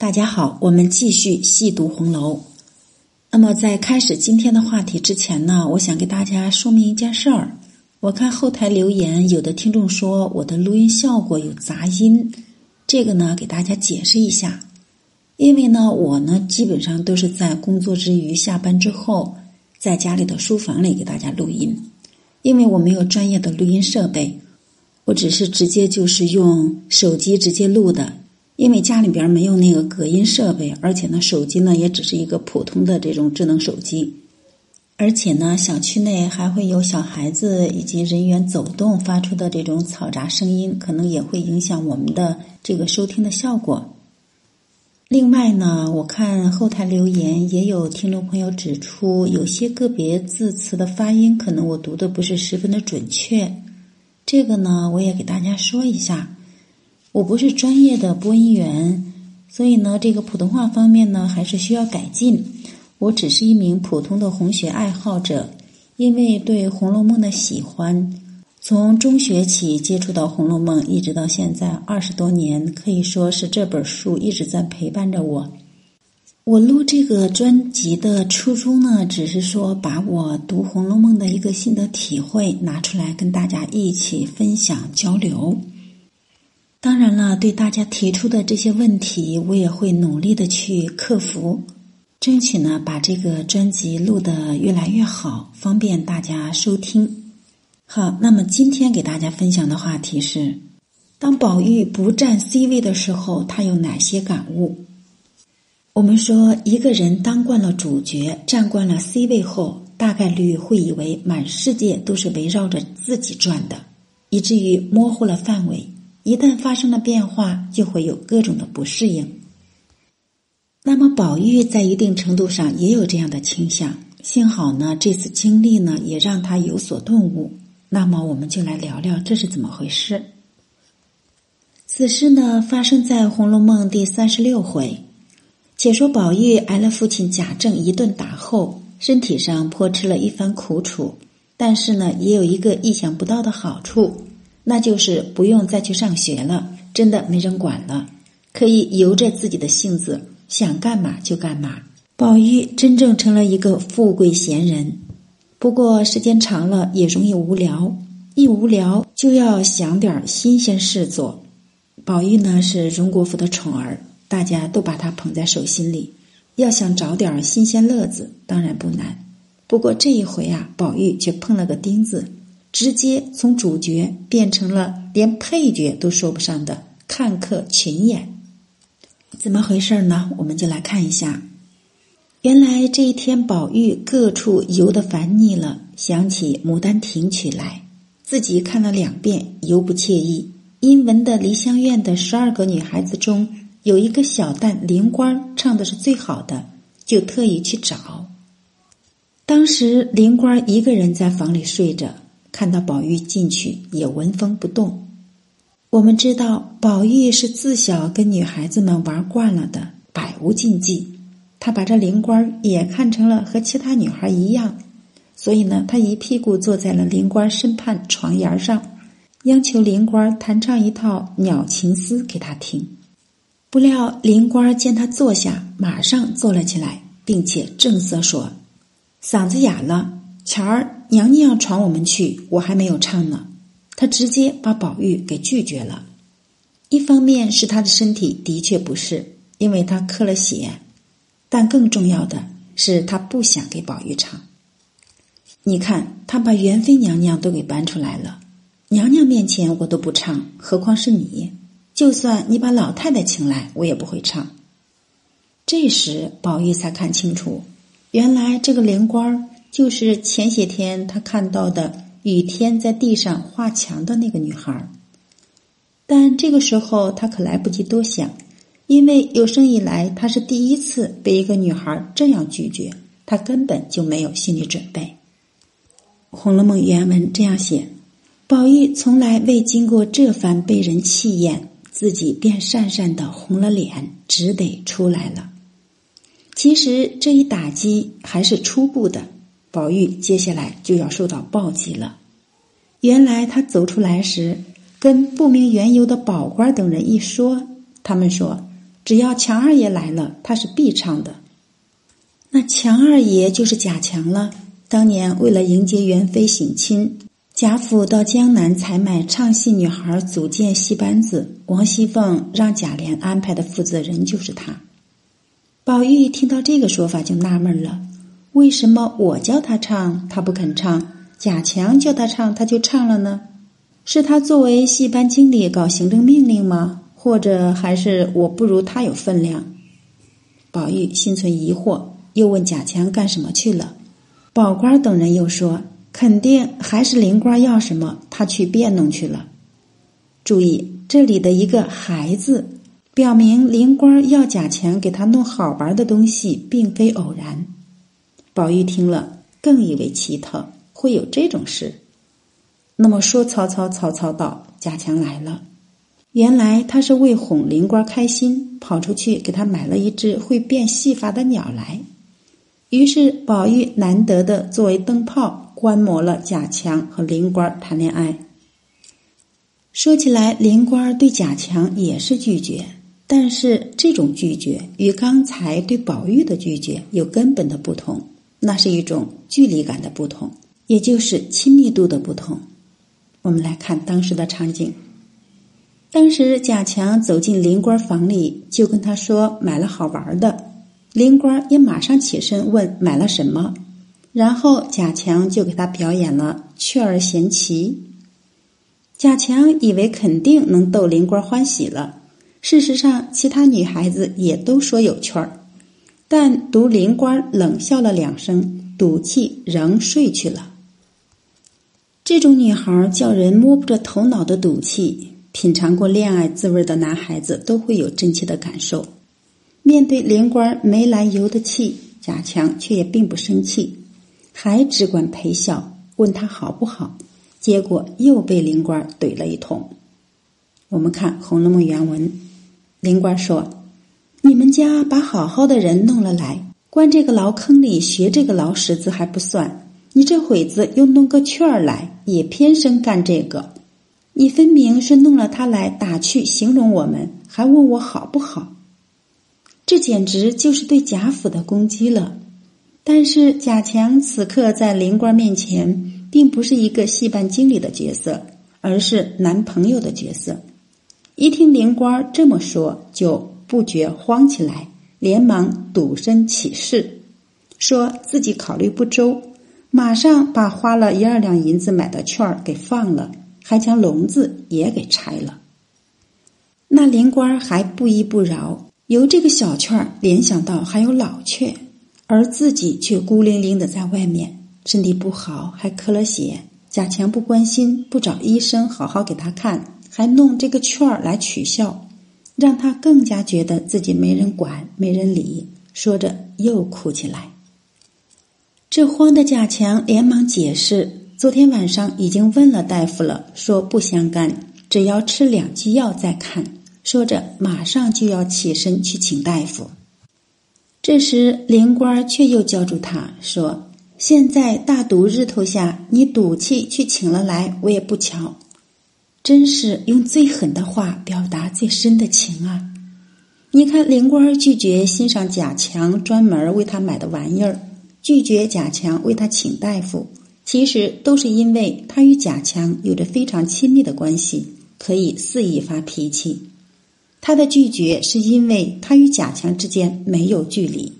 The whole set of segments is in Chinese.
大家好，我们继续细读红楼。那么，在开始今天的话题之前呢，我想给大家说明一件事儿。我看后台留言，有的听众说我的录音效果有杂音，这个呢，给大家解释一下。因为呢，我呢基本上都是在工作之余、下班之后，在家里的书房里给大家录音。因为我没有专业的录音设备，我只是直接就是用手机直接录的。因为家里边没有那个隔音设备，而且呢，手机呢也只是一个普通的这种智能手机，而且呢，小区内还会有小孩子以及人员走动发出的这种嘈杂声音，可能也会影响我们的这个收听的效果。另外呢，我看后台留言也有听众朋友指出，有些个别字词的发音可能我读的不是十分的准确，这个呢，我也给大家说一下。我不是专业的播音员，所以呢，这个普通话方面呢还是需要改进。我只是一名普通的红学爱好者，因为对《红楼梦》的喜欢，从中学起接触到《红楼梦》，一直到现在二十多年，可以说是这本书一直在陪伴着我。我录这个专辑的初衷呢，只是说把我读《红楼梦》的一个心得体会拿出来跟大家一起分享交流。当然了，对大家提出的这些问题，我也会努力的去克服，争取呢把这个专辑录得越来越好，方便大家收听。好，那么今天给大家分享的话题是：当宝玉不占 C 位的时候，他有哪些感悟？我们说，一个人当惯了主角，站惯了 C 位后，大概率会以为满世界都是围绕着自己转的，以至于模糊了范围。一旦发生了变化，就会有各种的不适应。那么，宝玉在一定程度上也有这样的倾向。幸好呢，这次经历呢，也让他有所顿悟。那么，我们就来聊聊这是怎么回事。此事呢，发生在《红楼梦》第三十六回。且说宝玉挨了父亲贾政一顿打后，身体上颇吃了一番苦楚，但是呢，也有一个意想不到的好处。那就是不用再去上学了，真的没人管了，可以由着自己的性子，想干嘛就干嘛。宝玉真正成了一个富贵闲人，不过时间长了也容易无聊，一无聊就要想点新鲜事做。宝玉呢是荣国府的宠儿，大家都把他捧在手心里，要想找点新鲜乐子，当然不难。不过这一回啊，宝玉却碰了个钉子。直接从主角变成了连配角都说不上的看客群演，怎么回事呢？我们就来看一下。原来这一天，宝玉各处游得烦腻了，想起《牡丹亭》曲来，自己看了两遍，犹不惬意。因闻的梨香院的十二个女孩子中有一个小旦灵官唱的是最好的，就特意去找。当时灵官一个人在房里睡着。看到宝玉进去，也纹风不动。我们知道，宝玉是自小跟女孩子们玩惯了的，百无禁忌。他把这灵官也看成了和其他女孩一样，所以呢，他一屁股坐在了灵官身畔床沿上，央求灵官弹唱一套鸟情思给他听。不料灵官见他坐下，马上坐了起来，并且正色说：“嗓子哑了。”前儿娘娘要传我们去，我还没有唱呢。他直接把宝玉给拒绝了。一方面是他的身体的确不适，因为他磕了血；但更重要的是，他不想给宝玉唱。你看，他把元妃娘娘都给搬出来了，娘娘面前我都不唱，何况是你？就算你把老太太请来，我也不会唱。这时，宝玉才看清楚，原来这个灵官儿。就是前些天他看到的雨天在地上画墙的那个女孩，但这个时候他可来不及多想，因为有生以来他是第一次被一个女孩这样拒绝，他根本就没有心理准备。《红楼梦》原文这样写：宝玉从来未经过这番被人气焰，自己便讪讪的红了脸，只得出来了。其实这一打击还是初步的。宝玉接下来就要受到暴击了。原来他走出来时，跟不明缘由的宝官等人一说，他们说只要强二爷来了，他是必唱的。那强二爷就是贾强了。当年为了迎接元妃省亲，贾府到江南采买唱戏女孩组建戏班子，王熙凤让贾琏安排的负责人就是他。宝玉听到这个说法就纳闷了：为什么我叫他唱，他不肯唱；贾强叫他唱，他就唱了呢？是他作为戏班经理搞行政命令吗？或者还是我不如他有分量？宝玉心存疑惑，又问贾强干什么去了。宝官等人又说，肯定还是灵官要什么，他去变弄去了。注意这里的一个“孩子”，表明灵官要贾强给他弄好玩的东西，并非偶然。宝玉听了，更以为奇特，会有这种事。那么说，曹操，曹操道：“贾强来了。原来他是为哄灵官开心，跑出去给他买了一只会变戏法的鸟来。于是宝玉难得的作为灯泡，观摩了贾强和灵官谈恋爱。说起来，灵官对贾强也是拒绝，但是这种拒绝与刚才对宝玉的拒绝有根本的不同，那是一种距离感的不同，也就是亲密度的不同。”我们来看当时的场景。当时贾强走进林官房里，就跟他说买了好玩的。林官也马上起身问买了什么，然后贾强就给他表演了雀儿衔棋。贾强以为肯定能逗林官欢喜了。事实上，其他女孩子也都说有趣儿，但独灵官冷笑了两声，赌气仍睡去了。这种女孩叫人摸不着头脑的赌气，品尝过恋爱滋味的男孩子都会有真切的感受。面对灵官没来由的气，贾强却也并不生气，还只管陪笑，问他好不好。结果又被灵官怼了一通。我们看《红楼梦》原文，灵官说：“你们家把好好的人弄了来，关这个牢坑里学这个牢识字还不算。”你这会子又弄个雀儿来，也偏生干这个。你分明是弄了他来打趣形容我们，还问我好不好？这简直就是对贾府的攻击了。但是贾强此刻在灵官面前，并不是一个戏班经理的角色，而是男朋友的角色。一听灵官这么说，就不觉慌起来，连忙赌身起誓，说自己考虑不周。马上把花了一二两银子买的券儿给放了，还将笼子也给拆了。那灵官还不依不饶，由这个小券儿联想到还有老雀，而自己却孤零零的在外面，身体不好，还磕了血。贾强不关心，不找医生好好给他看，还弄这个券儿来取笑，让他更加觉得自己没人管、没人理。说着又哭起来。这慌的贾强连忙解释：“昨天晚上已经问了大夫了，说不相干，只要吃两剂药再看。”说着，马上就要起身去请大夫。这时，灵官却又叫住他说：“现在大毒日头下，你赌气去请了来，我也不瞧。真是用最狠的话表达最深的情啊！你看，灵官拒绝欣赏贾强专门为他买的玩意儿。”拒绝贾强为他请大夫，其实都是因为他与贾强有着非常亲密的关系，可以肆意发脾气。他的拒绝是因为他与贾强之间没有距离，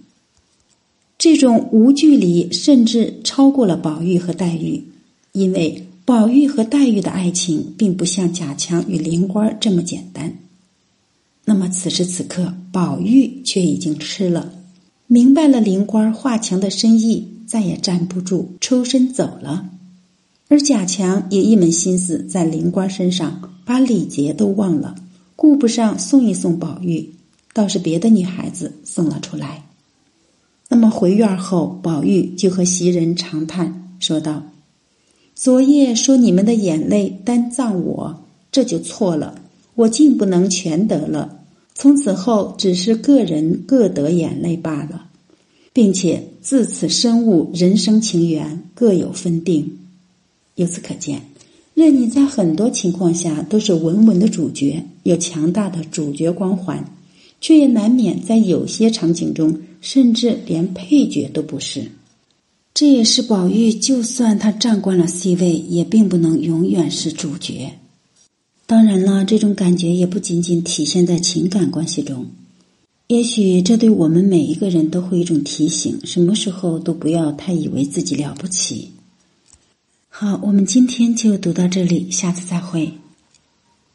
这种无距离甚至超过了宝玉和黛玉，因为宝玉和黛玉的爱情并不像贾强与灵官这么简单。那么此时此刻，宝玉却已经吃了。明白了灵官画墙的深意，再也站不住，抽身走了。而贾强也一门心思在灵官身上，把礼节都忘了，顾不上送一送宝玉，倒是别的女孩子送了出来。那么回院后，宝玉就和袭人长叹说道：“昨夜说你们的眼泪单葬我，这就错了，我竟不能全得了。”从此后，只是个人各得眼泪罢了，并且自此深悟人生情缘各有分定。由此可见，任你在很多情况下都是稳稳的主角，有强大的主角光环，却也难免在有些场景中，甚至连配角都不是。这也是宝玉，就算他站惯了 C 位，也并不能永远是主角。当然了，这种感觉也不仅仅体现在情感关系中。也许这对我们每一个人都会一种提醒：什么时候都不要太以为自己了不起。好，我们今天就读到这里，下次再会。